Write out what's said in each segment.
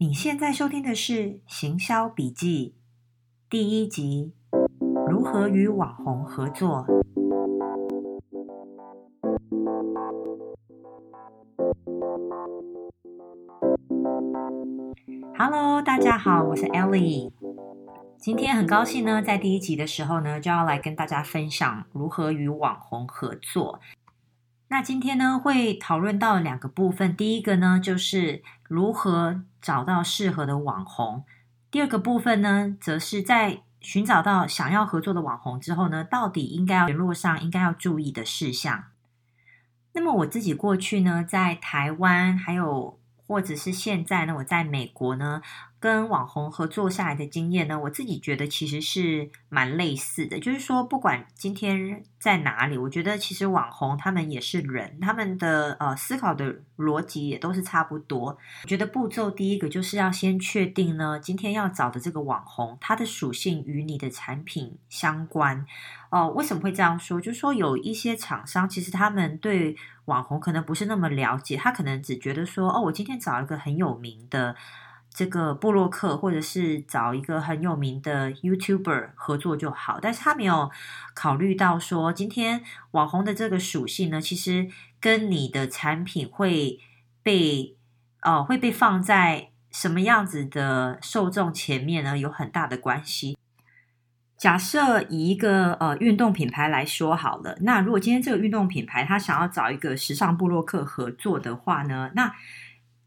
你现在收听的是《行销笔记》第一集：如何与网红合作。Hello，大家好，我是 Ellie。今天很高兴呢，在第一集的时候呢，就要来跟大家分享如何与网红合作。那今天呢，会讨论到两个部分。第一个呢，就是如何找到适合的网红；第二个部分呢，则是在寻找到想要合作的网红之后呢，到底应该要联络上应该要注意的事项。那么我自己过去呢，在台湾还有。或者是现在呢，我在美国呢，跟网红合作下来的经验呢，我自己觉得其实是蛮类似的。就是说，不管今天在哪里，我觉得其实网红他们也是人，他们的呃思考的逻辑也都是差不多。我觉得步骤第一个就是要先确定呢，今天要找的这个网红，它的属性与你的产品相关。哦、为什么会这样说？就是说有一些厂商其实他们对网红可能不是那么了解，他可能只觉得说，哦，我今天找一个很有名的这个部落客，或者是找一个很有名的 YouTuber 合作就好，但是他没有考虑到说，今天网红的这个属性呢，其实跟你的产品会被哦、呃、会被放在什么样子的受众前面呢，有很大的关系。假设以一个呃运动品牌来说好了，那如果今天这个运动品牌他想要找一个时尚布洛克合作的话呢，那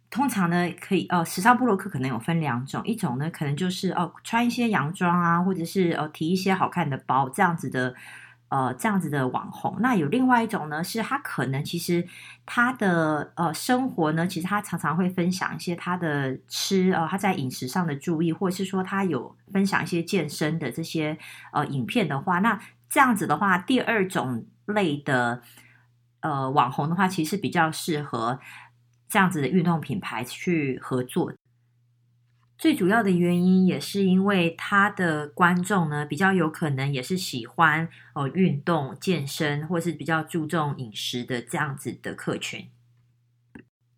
通常呢可以呃时尚布洛克可能有分两种，一种呢可能就是哦、穿一些洋装啊，或者是呃提一些好看的包这样子的。呃，这样子的网红，那有另外一种呢，是他可能其实他的呃生活呢，其实他常常会分享一些他的吃呃他在饮食上的注意，或者是说他有分享一些健身的这些呃影片的话，那这样子的话，第二种类的呃网红的话，其实比较适合这样子的运动品牌去合作。最主要的原因也是因为他的观众呢，比较有可能也是喜欢哦运动、健身，或是比较注重饮食的这样子的客群。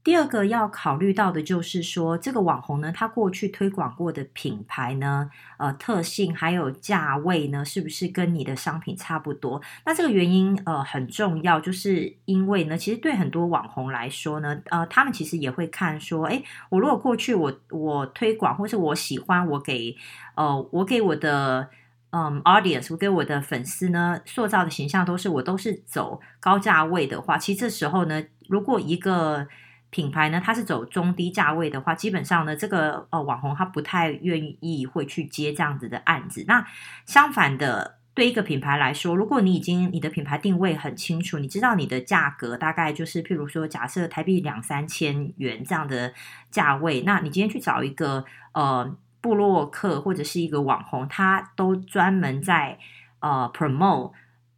第二个要考虑到的就是说，这个网红呢，他过去推广过的品牌呢，呃，特性还有价位呢，是不是跟你的商品差不多？那这个原因呃很重要，就是因为呢，其实对很多网红来说呢，呃，他们其实也会看说，诶，我如果过去我我推广或是我喜欢，我给呃我给我的嗯 audience，我给我的粉丝呢塑造的形象都是我都是走高价位的话，其实这时候呢，如果一个品牌呢，它是走中低价位的话，基本上呢，这个呃网红他不太愿意会去接这样子的案子。那相反的，对一个品牌来说，如果你已经你的品牌定位很清楚，你知道你的价格大概就是，譬如说，假设台币两三千元这样的价位，那你今天去找一个呃部落客或者是一个网红，他都专门在呃 promote。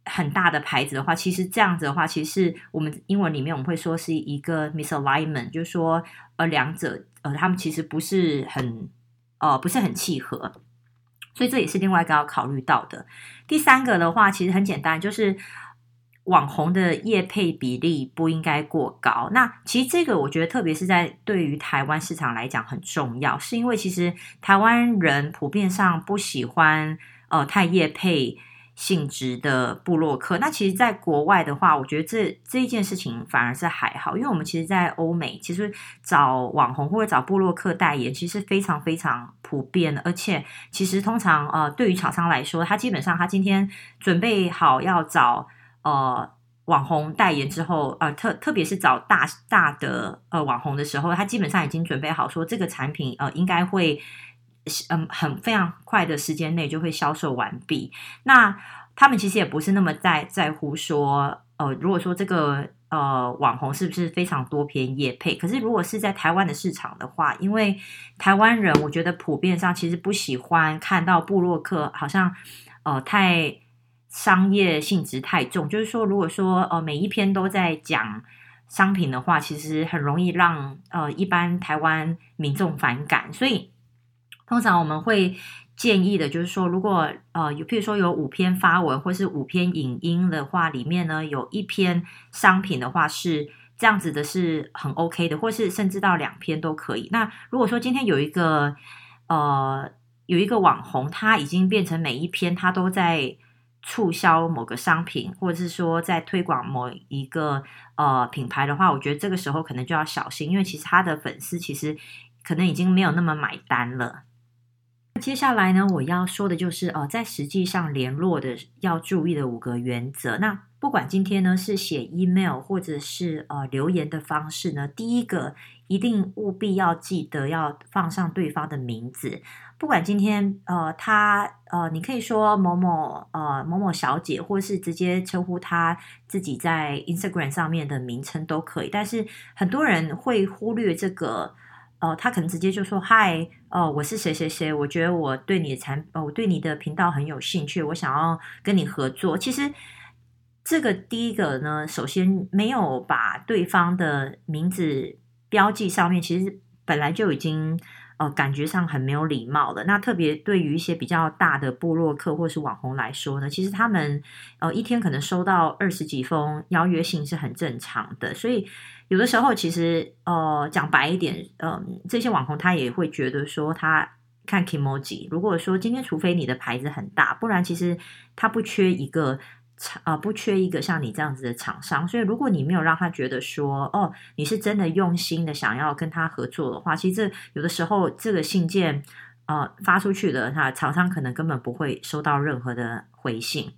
很大的牌子的话，其实这样子的话，其实我们英文里面我们会说是一个 misalignment，就是说呃两者呃他们其实不是很呃不是很契合，所以这也是另外一个要考虑到的。第三个的话，其实很简单，就是网红的业配比例不应该过高。那其实这个我觉得特别是在对于台湾市场来讲很重要，是因为其实台湾人普遍上不喜欢呃太业配。性质的部落客，那其实，在国外的话，我觉得这这一件事情反而是还好，因为我们其实，在欧美，其实找网红或者找部落客代言，其实非常非常普遍的。而且，其实通常呃，对于厂商来说，他基本上他今天准备好要找呃网红代言之后，呃特特别是找大大的呃网红的时候，他基本上已经准备好说这个产品呃应该会。嗯，很非常快的时间内就会销售完毕。那他们其实也不是那么在在乎说，呃，如果说这个呃网红是不是非常多篇业配？可是如果是在台湾的市场的话，因为台湾人我觉得普遍上其实不喜欢看到部落客好像呃太商业性质太重。就是说，如果说呃每一篇都在讲商品的话，其实很容易让呃一般台湾民众反感，所以。通常我们会建议的，就是说，如果呃有，譬如说有五篇发文或是五篇影音的话，里面呢有一篇商品的话是这样子的是很 OK 的，或是甚至到两篇都可以。那如果说今天有一个呃有一个网红，他已经变成每一篇他都在促销某个商品，或者是说在推广某一个呃品牌的话，我觉得这个时候可能就要小心，因为其实他的粉丝其实可能已经没有那么买单了。接下来呢，我要说的就是呃，在实际上联络的要注意的五个原则。那不管今天呢是写 email 或者是呃留言的方式呢，第一个一定务必要记得要放上对方的名字。不管今天呃他呃，你可以说某某呃某某小姐，或是直接称呼他自己在 Instagram 上面的名称都可以。但是很多人会忽略这个。哦、他可能直接就说：“嗨，哦、我是谁谁谁，我觉得我对你的产，呃，我对你的频道很有兴趣，我想要跟你合作。”其实，这个第一个呢，首先没有把对方的名字标记上面，其实本来就已经。呃，感觉上很没有礼貌了。那特别对于一些比较大的部落客或是网红来说呢，其实他们呃一天可能收到二十几封邀约信是很正常的。所以有的时候其实呃讲白一点，嗯、呃，这些网红他也会觉得说他看 Kimoji。如果说今天除非你的牌子很大，不然其实他不缺一个。啊，不缺一个像你这样子的厂商，所以如果你没有让他觉得说，哦，你是真的用心的想要跟他合作的话，其实这有的时候这个信件，呃，发出去的，那厂商可能根本不会收到任何的回信。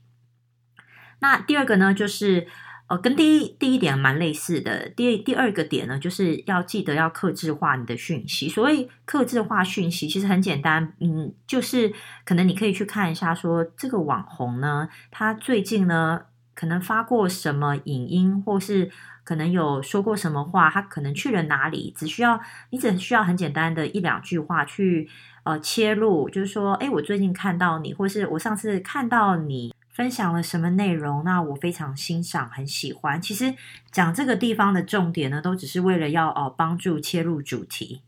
那第二个呢，就是。呃，跟第一第一点蛮类似的。第第二个点呢，就是要记得要克制化你的讯息。所谓克制化讯息，其实很简单，嗯，就是可能你可以去看一下说，说这个网红呢，他最近呢，可能发过什么影音，或是可能有说过什么话，他可能去了哪里，只需要你只需要很简单的一两句话去呃切入，就是说，哎，我最近看到你，或是我上次看到你。分享了什么内容？那我非常欣赏，很喜欢。其实讲这个地方的重点呢，都只是为了要哦帮助切入主题。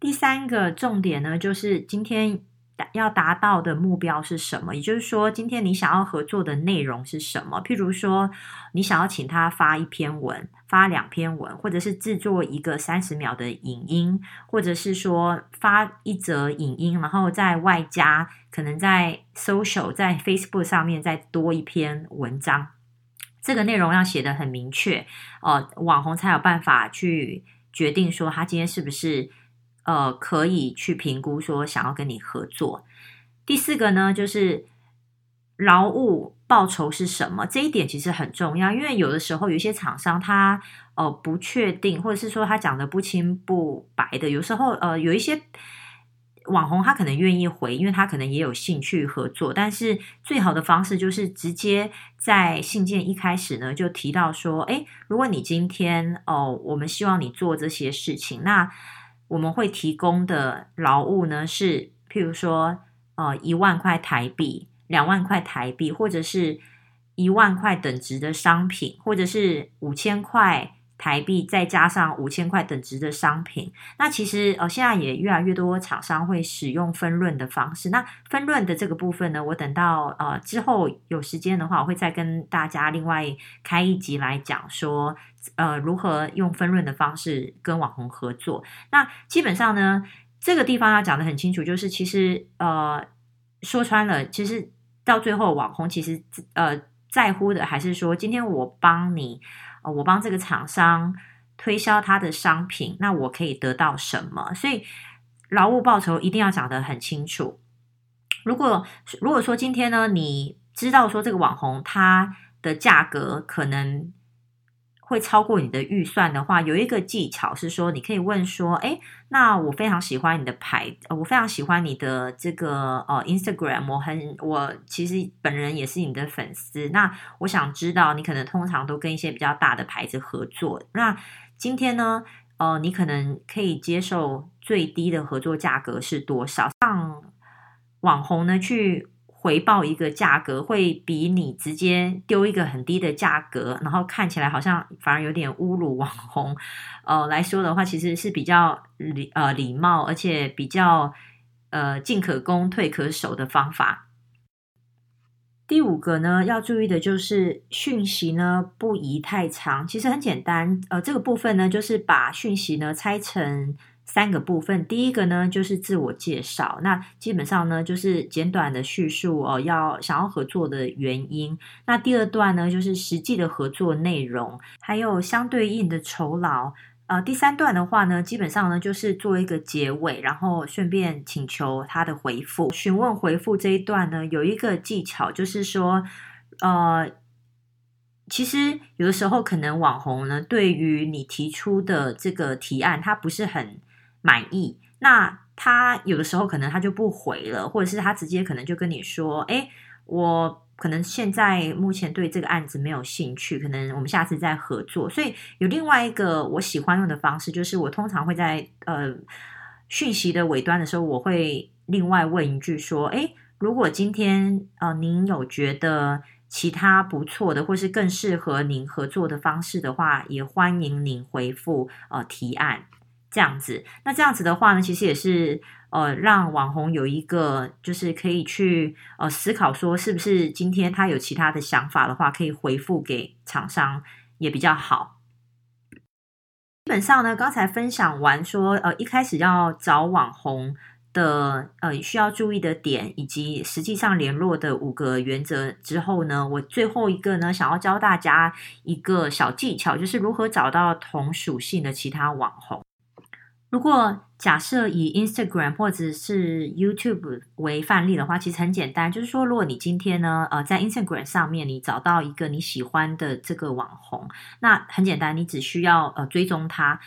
第三个重点呢，就是今天要达到的目标是什么？也就是说，今天你想要合作的内容是什么？譬如说，你想要请他发一篇文，发两篇文，或者是制作一个三十秒的影音，或者是说发一则影音，然后再外加可能在 social 在 Facebook 上面再多一篇文章。这个内容要写得很明确，呃，网红才有办法去决定说他今天是不是。呃，可以去评估说想要跟你合作。第四个呢，就是劳务报酬是什么？这一点其实很重要，因为有的时候有一些厂商他呃不确定，或者是说他讲的不清不白的。有时候呃有一些网红他可能愿意回，因为他可能也有兴趣合作。但是最好的方式就是直接在信件一开始呢就提到说，诶，如果你今天哦、我们希望你做这些事情，那。我们会提供的劳务呢，是譬如说，呃，一万块台币、两万块台币，或者是一万块等值的商品，或者是五千块台币，再加上五千块等值的商品。那其实呃，现在也越来越多厂商会使用分润的方式。那分润的这个部分呢，我等到呃之后有时间的话，我会再跟大家另外开一集来讲说。呃，如何用分润的方式跟网红合作？那基本上呢，这个地方要讲得很清楚，就是其实呃，说穿了，其实到最后，网红其实呃在乎的还是说，今天我帮你，哦，我帮这个厂商推销他的商品，那我可以得到什么？所以劳务报酬一定要讲得很清楚。如果如果说今天呢，你知道说这个网红他的价格可能。会超过你的预算的话，有一个技巧是说，你可以问说：“诶，那我非常喜欢你的牌，我非常喜欢你的这个呃 Instagram，我很我其实本人也是你的粉丝。那我想知道，你可能通常都跟一些比较大的牌子合作。那今天呢，呃，你可能可以接受最低的合作价格是多少？让网红呢去。”回报一个价格会比你直接丢一个很低的价格，然后看起来好像反而有点侮辱网红，呃来说的话，其实是比较礼呃礼貌，而且比较呃进可攻退可守的方法。第五个呢，要注意的就是讯息呢不宜太长。其实很简单，呃，这个部分呢就是把讯息呢拆成三个部分。第一个呢就是自我介绍，那基本上呢就是简短的叙述哦，要想要合作的原因。那第二段呢就是实际的合作内容，还有相对应的酬劳。呃，第三段的话呢，基本上呢就是做一个结尾，然后顺便请求他的回复。询问回复这一段呢，有一个技巧，就是说，呃，其实有的时候可能网红呢，对于你提出的这个提案，他不是很满意，那他有的时候可能他就不回了，或者是他直接可能就跟你说，哎，我。可能现在目前对这个案子没有兴趣，可能我们下次再合作。所以有另外一个我喜欢用的方式，就是我通常会在呃讯息的尾端的时候，我会另外问一句说：“诶，如果今天呃您有觉得其他不错的，或是更适合您合作的方式的话，也欢迎您回复呃提案。”这样子，那这样子的话呢，其实也是呃，让网红有一个就是可以去呃思考说，是不是今天他有其他的想法的话，可以回复给厂商也比较好。基本上呢，刚才分享完说，呃，一开始要找网红的呃需要注意的点，以及实际上联络的五个原则之后呢，我最后一个呢，想要教大家一个小技巧，就是如何找到同属性的其他网红。如果假设以 Instagram 或者是 YouTube 为范例的话，其实很简单，就是说，如果你今天呢，呃，在 Instagram 上面你找到一个你喜欢的这个网红，那很简单，你只需要呃追踪他。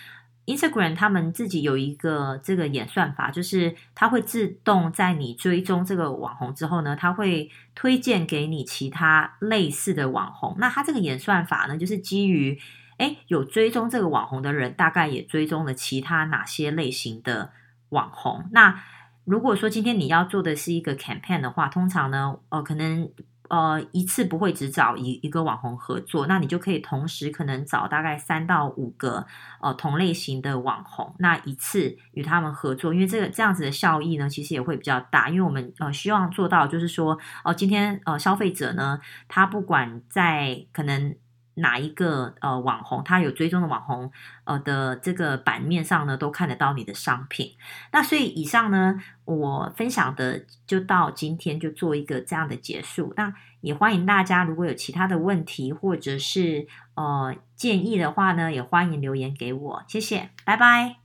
Instagram 他们自己有一个这个演算法，就是它会自动在你追踪这个网红之后呢，它会推荐给你其他类似的网红。那它这个演算法呢，就是基于。诶，有追踪这个网红的人，大概也追踪了其他哪些类型的网红？那如果说今天你要做的是一个 campaign 的话，通常呢，呃，可能呃一次不会只找一一个网红合作，那你就可以同时可能找大概三到五个呃同类型的网红，那一次与他们合作，因为这个这样子的效益呢，其实也会比较大，因为我们呃希望做到就是说，哦、呃，今天呃消费者呢，他不管在可能。哪一个呃网红，他有追踪的网红，呃的这个版面上呢，都看得到你的商品。那所以以上呢，我分享的就到今天就做一个这样的结束。那也欢迎大家，如果有其他的问题或者是呃建议的话呢，也欢迎留言给我。谢谢，拜拜。